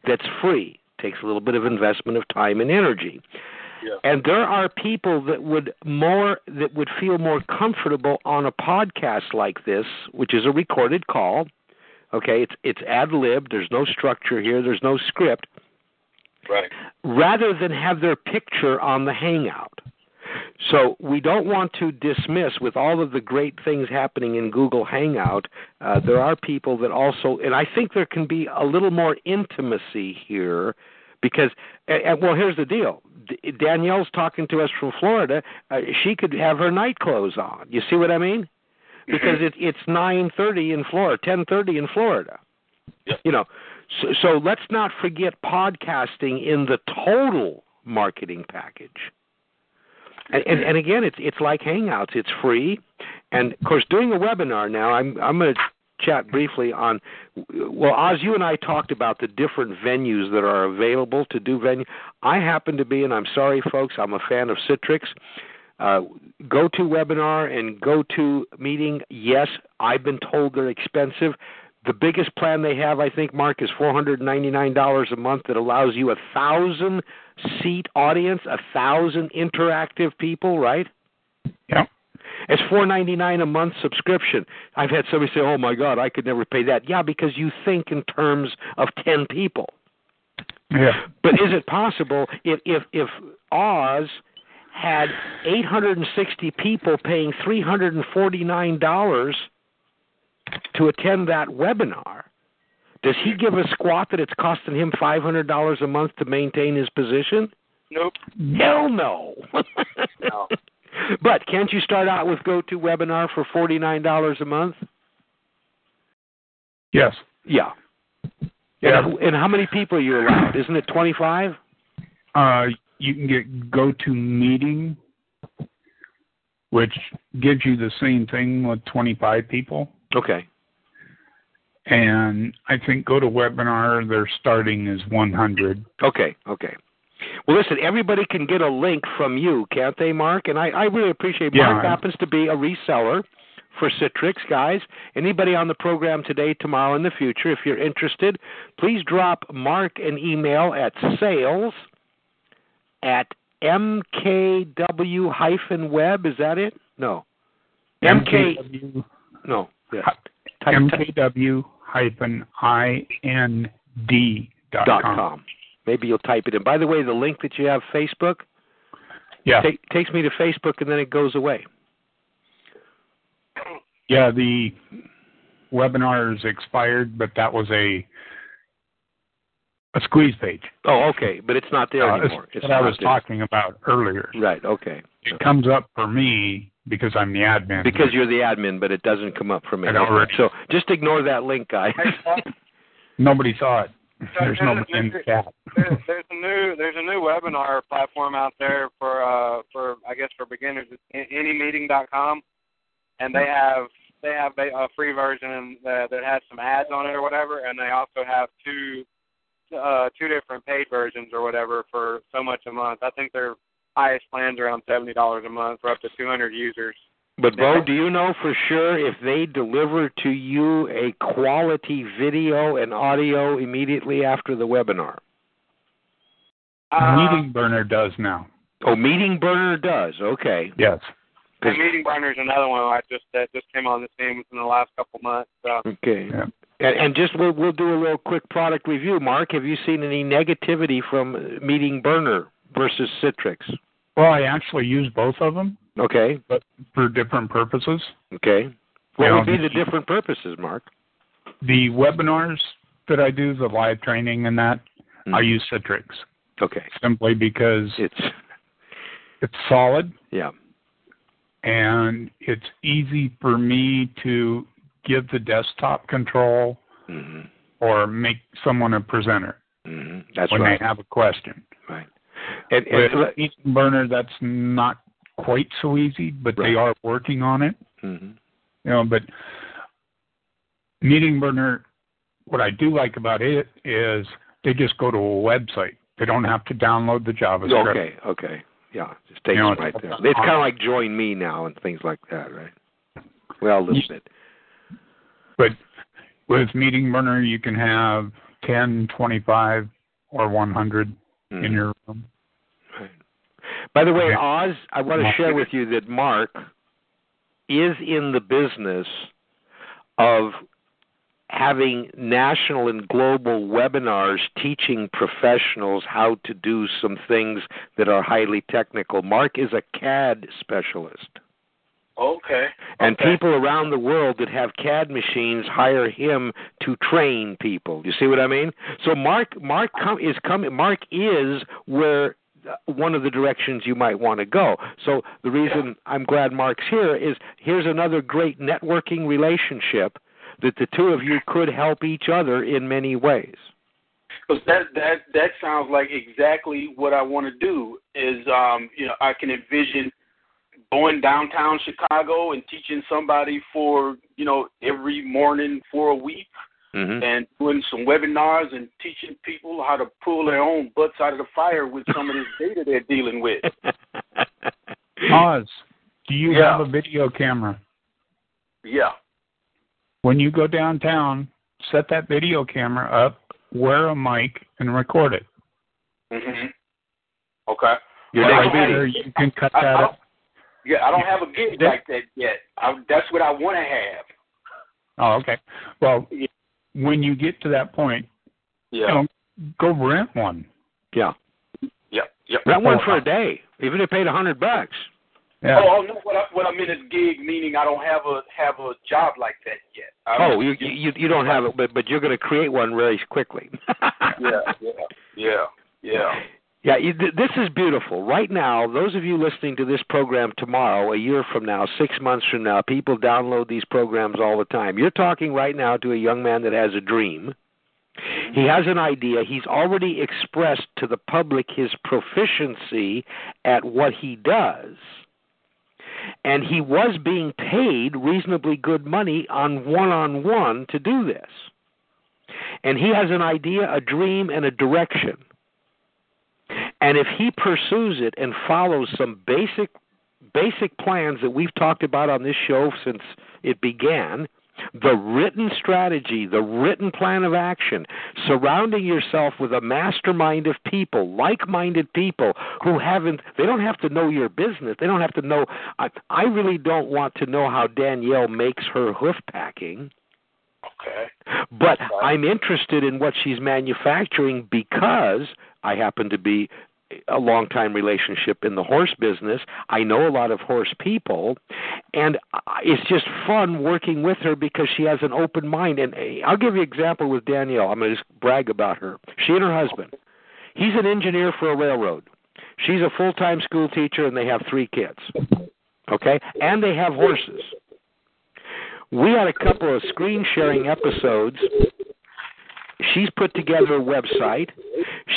that's free. Takes a little bit of investment of time and energy. Yeah. And there are people that would more that would feel more comfortable on a podcast like this, which is a recorded call. Okay, it's it's ad lib. There's no structure here. There's no script. Right. Rather than have their picture on the hangout. So we don't want to dismiss with all of the great things happening in Google Hangout. Uh, there are people that also, and I think there can be a little more intimacy here, because, and, and, well, here's the deal. D- Danielle's talking to us from Florida. Uh, she could have her night clothes on. You see what I mean? Because it, it's 9:30 in Florida, 10:30 in Florida. Yep. You know, so, so let's not forget podcasting in the total marketing package. And, and, and again, it's it's like Hangouts. It's free, and of course, doing a webinar now. I'm I'm going to chat briefly on. Well, Oz, you and I talked about the different venues that are available to do venue. I happen to be, and I'm sorry, folks, I'm a fan of Citrix. Uh, GoToWebinar and go to meeting. Yes, I've been told they're expensive. The biggest plan they have, I think, Mark, is four hundred ninety nine dollars a month that allows you a thousand seat audience, a thousand interactive people, right? Yeah. It's four ninety nine a month subscription. I've had somebody say, "Oh my God, I could never pay that." Yeah, because you think in terms of ten people. Yeah. But is it possible if if if Oz had 860 people paying $349 to attend that webinar, does he give a squat that it's costing him $500 a month to maintain his position? Nope. Hell no. No. But can't you start out with GoToWebinar for $49 a month? Yes. Yeah. Yeah. And, and how many people are you allowed? Isn't it 25? Uh, you can get GoToMeeting, which gives you the same thing with 25 people. Okay. And I think GoToWebinar, their starting is 100. Okay, okay. Well, listen, everybody can get a link from you, can't they, Mark? And I, I really appreciate. Yeah, Mark happens to be a reseller for Citrix, guys. Anybody on the program today, tomorrow, in the future, if you're interested, please drop Mark an email at sales at mkw hyphen web. Is that it? No. MK. MKW, No. Yeah. Hi- MKW hyphen IND dot dot com. com. Maybe you'll type it in. By the way, the link that you have, Facebook, Yeah. take, takes me to Facebook and then it goes away. Yeah, the webinar is expired, but that was a a squeeze page. Oh, okay, but it's not there Uh, anymore. it's It's what I was there. talking about earlier. Right. Okay. It comes up for me because I'm the admin. Because you're the admin, but it doesn't come up for me. I know, Rick. So just ignore that link, guys. nobody saw it. There's nobody in the chat. there's, there's a new there's a new webinar platform out there for uh for I guess for beginners. It's anymeeting.com, and they have they have a, a free version that, that has some ads on it or whatever, and they also have two uh two different paid versions or whatever for so much a month. I think their highest plans around seventy dollars a month for up to 200 users. But Bo, do you know for sure if they deliver to you a quality video and audio immediately after the webinar? Uh, Meeting Burner does now. Oh, Meeting Burner does. Okay. Yes. and Meeting Burner is another one I just that just came on the scene within the last couple months. So. Okay. Yeah. And, and just we'll we'll do a little quick product review. Mark, have you seen any negativity from Meeting Burner versus Citrix? Well, I actually use both of them Okay. But for different purposes. Okay. What Yeah, would be the- different purposes, Mark? The webinars that I do, the live training and that, Mm. I use Citrix Okay. simply because It's it's solid yeah. and it's easy for me to give the desktop control hmm or make someone a presenter hmm That's when right. they have a question. Right. And, and With Meeting Burner, that's not quite so easy, but they are working on it. mhm. You know, but Meeting Burner, what I do like about it is they just go to a website. They don't have to download the JavaScript. Okay. Okay. Yeah. Just takes You know, them right there. It's kind of like Join Me now and things like that, right? Well, a little Ye- bit. But with Meeting Burner, you can have 10, 25, or 100 in Mhm. your room. Right. By the way, Okay. Oz, I want to share with you that Mark is in the business of having national and global webinars teaching professionals how to do some things that are highly technical. Mark is a CAD specialist. Okay. And okay. people around the world that have CAD machines hire him to train people. You see what I mean? So Mark Mark com- is coming Mark is where uh, one of the directions you might want to go. So the reason I'm glad Mark's here is here's another great networking relationship that the two of you could help each other in many ways. Because that that that sounds like exactly what I want to do. Is um you know I can envision going downtown Chicago and teaching somebody for you know every morning for a week Mm-hmm. and doing some webinars and teaching people how to pull their own butts out of the fire with some of this data they're dealing with. Oz, do you Yeah. have a video camera? Yeah. When you go downtown, set that video camera up, wear a mic, and record it. Mhm. Okay. Your Well, I next don't have- Later, meeting. you can cut I- that I- up. Yeah, I don't have a gig That- like that yet. I, that's what I want to have. Oh, okay. Well, Yeah. when you get to that point, Yeah. you know, go rent one. Yeah. Yep. Yep. Rent one for a day, even if you paid a hundred bucks. Yeah. Oh, oh no, what I, what I meant is gig, meaning I don't have a have a job like that yet. I Oh, you you you don't have it, but but you're going to create one really quickly. yeah, yeah, yeah, yeah. Yeah, this is beautiful. Right now, those of you listening to this program tomorrow, a year from now, six months from now, people download these programs all the time. You're talking right now to a young man that has a dream. Mm-hmm. He has an idea. He's already expressed to the public his proficiency at what he does. And he was being paid reasonably good money on one on one to do this. And he has an idea, a dream, and a direction. And if he pursues it and follows some basic basic plans that we've talked about on this show since it began, the written strategy, the written plan of action, surrounding yourself with a mastermind of people, like-minded people who haven't they don't have to know your business. They don't have to know I, I really don't want to know how Danielle makes her hoof packing. Okay. But I'm interested in what she's manufacturing because I happen to be a long time relationship in the horse business. I know a lot of horse people, and it's just fun working with her because she has an open mind. And uh, I'll give you an example with Danielle. I'm going to just brag about her. She and her husband. He's an engineer for a railroad. She's a full time school teacher, and they have three kids. Okay, and they have horses. We had a couple of screen sharing episodes. She's put together a website.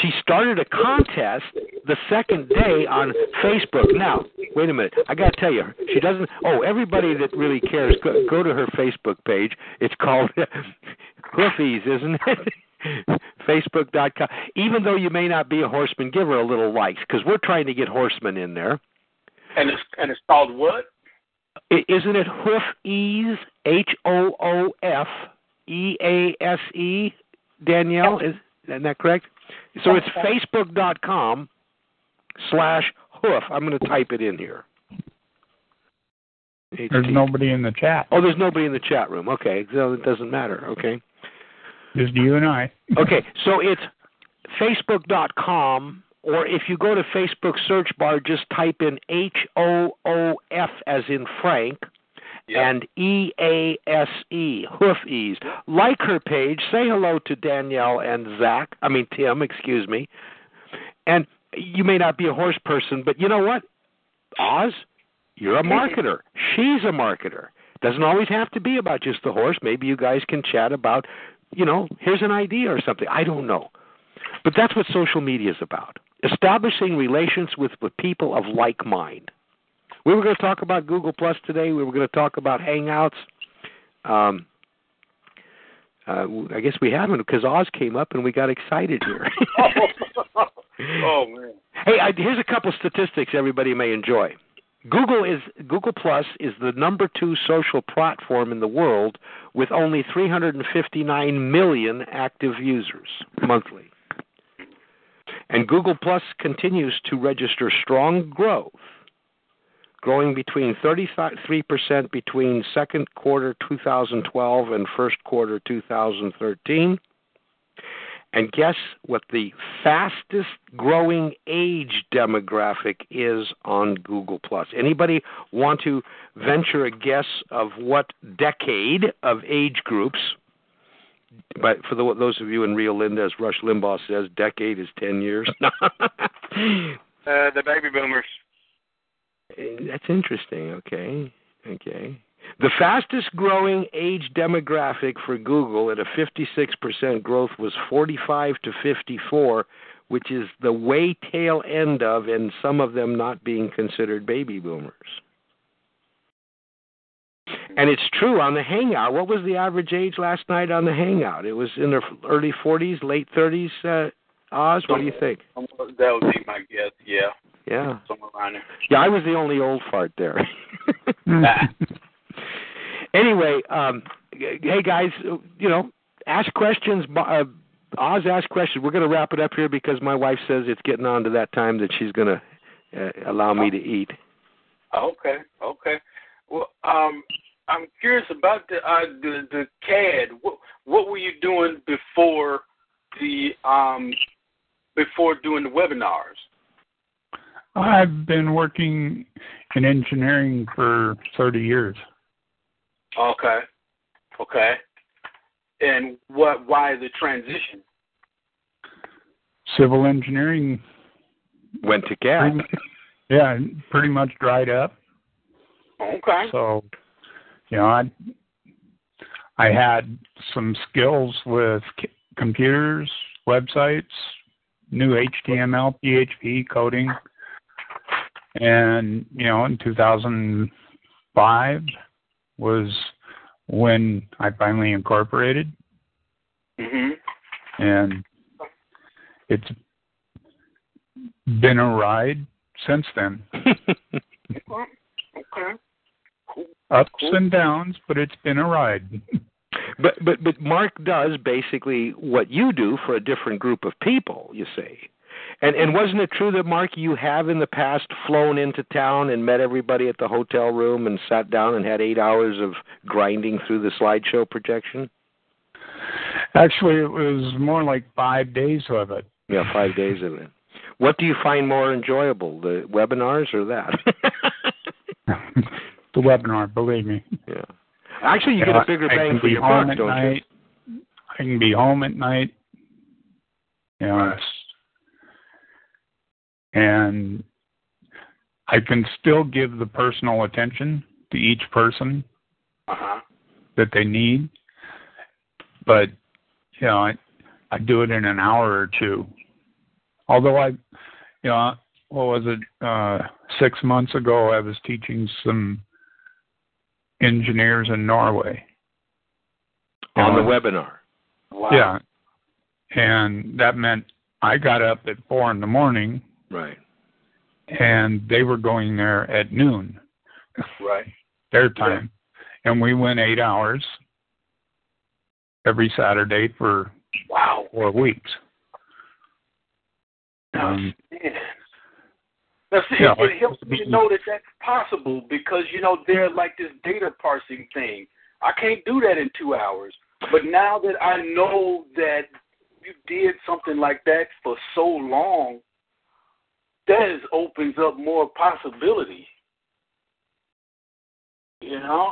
She started a contest the second day on Facebook. Now, wait a minute. I got to tell you, she doesn't. Oh, everybody that really cares, go, go to her Facebook page. It's called Hoofies, isn't it? Facebook.com. Even though you may not be a horseman, give her a little likes because we're trying to get horsemen in there. And it's and it's called what? I- Isn't it hoof ease? H O O F E A S E. Danielle, is isn't that correct? So it's facebook.com slash hoof. I'm going to type it in here. There's nobody in the chat. Oh, there's nobody in the chat room. Okay, so it doesn't matter. Okay. Just you and I. Okay, so it's facebook.com, or if you go to Facebook search bar, just type in H O O F as in Frank, Yeah. and E A S E, hoof ease. Like her page. Say hello to Danielle and Zach. I mean Tim, excuse me. And you may not be a horse person, but you know what? Oz, you're a marketer. She's a marketer. Doesn't always have to be about just the horse. Maybe you guys can chat about, you know, here's an idea or something. I don't know. But that's what social media is about. Establishing relations with, with people of like mind. We were going to talk about Google Plus today. We were going to talk about Hangouts. Um, uh, I guess we haven't because Oz came up and we got excited here. oh man. Hey, I, here's a couple statistics everybody may enjoy. Google is Google Plus is the number two social platform in the world with only 359 million active users monthly. And Google Plus continues to register strong growth, growing between 33% between second quarter 2012 and first quarter 2013. And guess what the fastest growing age demographic is on Google Plus? Anybody want to venture a guess of what decade of age groups? But for the, those of you in Rio Linda, as Rush Limbaugh says, decade is ten years. Uh, the baby boomers. That's interesting. Okay, okay. The fastest growing age demographic for Google at a 56% growth was 45 to 54, which is the way tail end of, and some of them not being considered baby boomers. And it's true on the Hangout. What was the average age last night on the Hangout? It was in the early 40s, late 30s. Uh, Oz, what do you think? Um, That would be my guess. Yeah, Yeah, somewhere around there. yeah. I was the only old fart there. anyway, um, hey guys, you know, ask questions. Uh, Oz, ask questions. We're going to wrap it up here because my wife says it's getting on to that time that she's going to uh, allow me to eat. Okay, okay. Well, um, I'm curious about the uh, the the CAD. What what were you doing before the um before doing the webinars? I've been working in engineering for 30 years. Okay, okay. And what? Why the transition? Civil engineering, Went to gas. yeah, pretty much dried up. Okay. So, you know, I I had some skills with c- computers, websites, new HTML, PHP coding, and you know, in 2005 was when I finally incorporated, Mhm. and it's been a ride since then. Okay. Ups Cool. and downs, but it's been a ride. But but but Mark does basically what you do for a different group of people, you see. And and wasn't it true that Mark you have in the past flown into town and met everybody at the hotel room and sat down and had 8 hours of grinding through the slideshow projection? Actually, it was more like five days of it. Yeah, 5 days of it. What do you find more enjoyable, the webinars or that? the webinar, believe me. yeah. Actually, you get know, a bigger bang for your buck, at don't night. I can be home at night. You know, and I can still give the personal attention to each person Uh huh. that they need, but you know, I I do it in an hour or two. Although I, you know, what was it? Uh, six months ago, I was teaching some engineers in Norway. you? On the You webinar. Wow. Yeah, and that meant I got up at four in the morning, Right. and they were going there at noon, Right. their time, and we went eight hours every Saturday for Wow. four weeks. Um, Man. Now, see, no, it, it helps me to know that that's possible because, you know, they're like this data parsing thing. I can't do that in two hours. But now that I know that you did something like that for so long, that is, opens up more possibility. You know?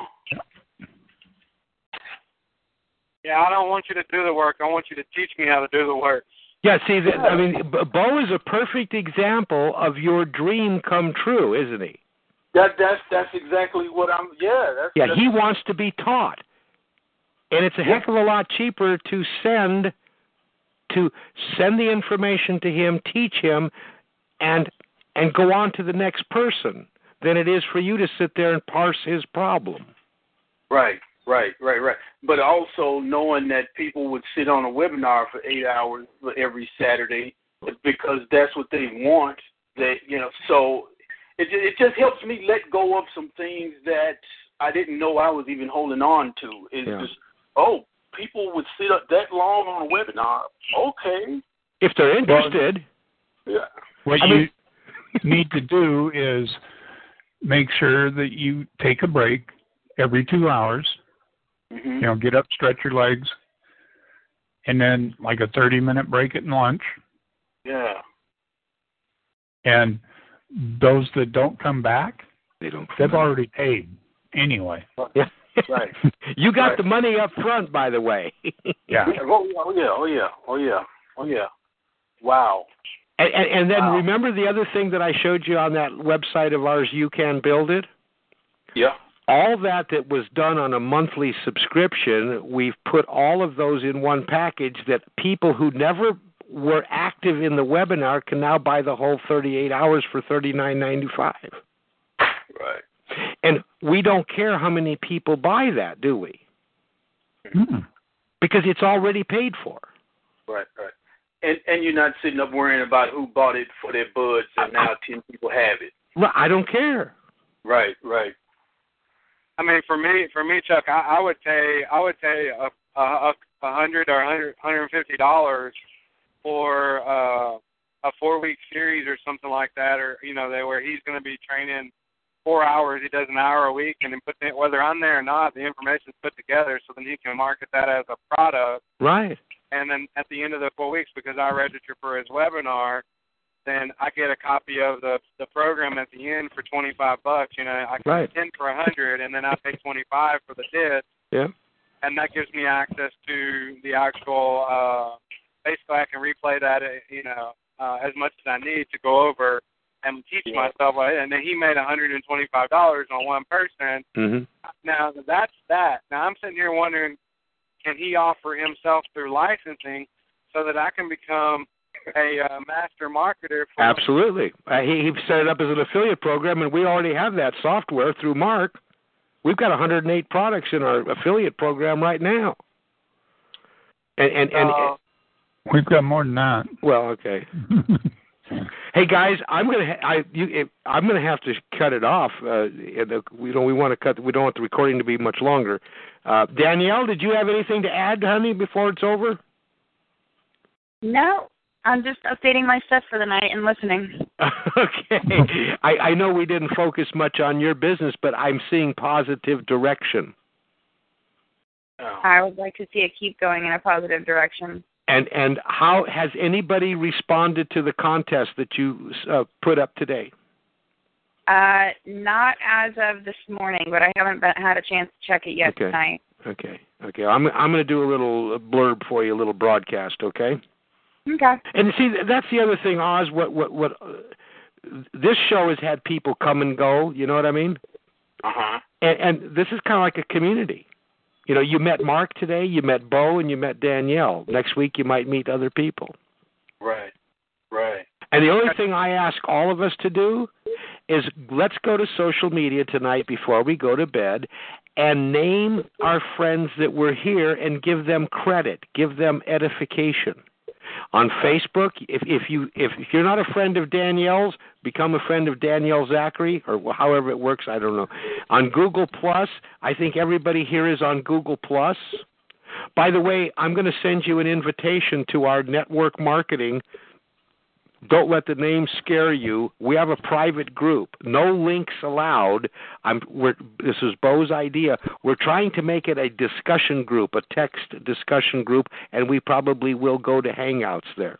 Yeah, I don't want you to do the work. I want you to teach me how to do the work. Yeah, see, that, I mean, B- Bo is a perfect example of your dream come true, isn't he? That that's that's exactly what I'm. Yeah, that's, Yeah, that's, he wants to be taught, and it's a heck of a lot cheaper to send to send the information to him, teach him, and and go on to the next person than it is for you to sit there and parse his problem. Right, right, right, right. But also knowing that people would sit on a webinar for eight hours every Saturday because that's what they want. That you know, so it it just helps me let go of some things that I didn't know I was even holding on to. It's Yeah. just oh, people would sit up that long on a webinar. Okay, If they're interested, yeah, What I you mean- need to do is make sure that you take a break every two hours. Hmm You know, get up, stretch your legs, and then like a 30 minute break at lunch. yeah, And those that don't come back, they don't. they've already paid anyway. Yeah. Right. you got Right. the money up front, by the way. Yeah. Oh, yeah, oh yeah, oh yeah, oh yeah, oh yeah. Wow. And, and, and then Wow. remember the other thing that I showed you on that website of ours, You Can Build It? Yeah. All that that was done on a monthly subscription, we've put all of those in one package that people who never were active in the webinar can now buy the whole 38 hours for $39.95. Right. And we don't care how many people buy that, do we? Mm. Because it's already paid for. Right, right. And and you're not sitting up worrying about who bought it for their buds and now ten people have it. Well, I don't care. Right, right. I mean, for me, for me, Chuck, I, I would pay, I would pay a a, a a hundred or hundred hundred and fifty dollars for uh, a four week series or something like that, or you know, they where he's going to be training four hours. He does an hour a week, and then put the, whether I'm there or not, the information's put together, so then he can market that as a product. Right. And then at the end of the four weeks, because I register for his webinar, then I get a copy of the the program at the end for twenty five bucks. You know, I get Right. ten for a hundred, and then I pay twenty five for the disc, Yeah. and that gives me access to the actual. uh Basically, I can replay that, uh, you know, uh, as much as I need to go over and teach Yeah. myself. uh, And then he made one hundred and twenty five dollars on one person. Mhm. Now that's that. Now I'm sitting here wondering, can he offer himself through licensing so that I can become a uh, master marketer? For Absolutely. Uh, he, he set it up as an affiliate program, and we already have that software through Mark. We've got 108 products in our affiliate program right now. And and and Uh, We've got more than that. well, okay. Hey guys, I'm gonna ha- I you it, I'm gonna have to cut it off. Uh, and, uh, we don't we want to cut. We don't want the recording to be much longer. Uh, Danielle, did you have anything to add, honey, before it's over? No, I'm just updating my stuff for the night and listening. okay. I, I know we didn't focus much on your business, but I'm seeing positive direction. I would like to see it keep going in a positive direction. And and how has anybody responded to the contest that you uh, put up today? Uh, not as of this morning, but I haven't been, had a chance to check it yet Okay. tonight. Okay. Okay. I'm I'm going to do a little blurb for you, a little broadcast. Okay. Okay. And see, that's the other thing, Oz. What what what? Uh, this show has had people come and go. You know what I mean? Uh huh. And, and this is kind of like a community. You know, you met Mark today, you met Bo, and you met Danielle. Next week, you might meet other people. Right. Right. And the only thing I ask all of us to do is let's go to social media tonight before we go to bed and name our friends that were here and give them credit, give them edification. On Facebook, if if you if you're not a friend of Danielle's, become a friend of Danielle Zachary or however it works, I don't know. On Google Plus, I think everybody here is on Google Plus. By the way, I'm going to send you an invitation to our network marketing don't let the name scare you. We have a private group. No links allowed. I'm we're this is Bo's idea. We're trying to make it a discussion group, a text discussion group, and we probably will go to hangouts there.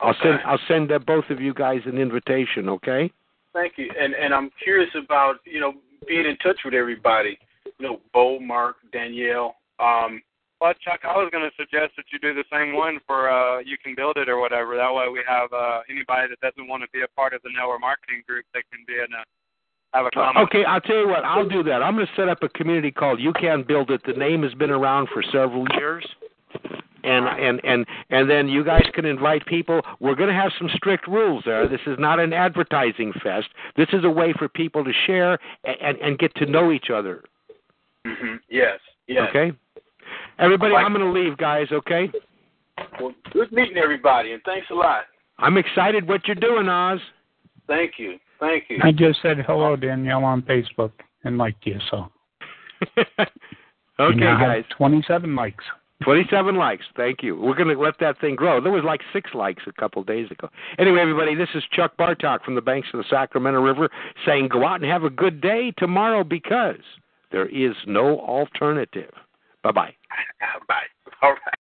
I'll send I'll send uh, both of you guys an invitation, okay? Thank you. And and I'm curious about you know being in touch with everybody. You know, Bo, Mark, Danielle. Um, Well, Chuck, I was going to suggest that you do the same one for uh, you can build it or whatever. That way, we have uh, anybody that doesn't want to be a part of the network marketing group that can be in a have a comment. Okay, I'll tell you what. I'll do that. I'm going to set up a community called You Can Build It. The name has been around for several years, and and and and then you guys can invite people. We're going to have some strict rules there. This is not an advertising fest. This is a way for people to share and and and get to know each other. Mm-hmm. Yes. Yes. Okay. Everybody, Like- I'm going to leave, guys. Okay. Well, good meeting everybody, and thanks a lot. I'm excited what you're doing, Oz. Thank you. Thank you. I just said hello, Danielle, on Facebook and liked you. So okay, now have guys. 27 likes. 27 likes. Thank you. We're going to let that thing grow. There was like six likes a couple of days ago. Anyway, everybody, this is Chuck Bartok from the banks of the Sacramento River saying go out and have a good day tomorrow because there is no alternative. Bye bye. Bye. All right.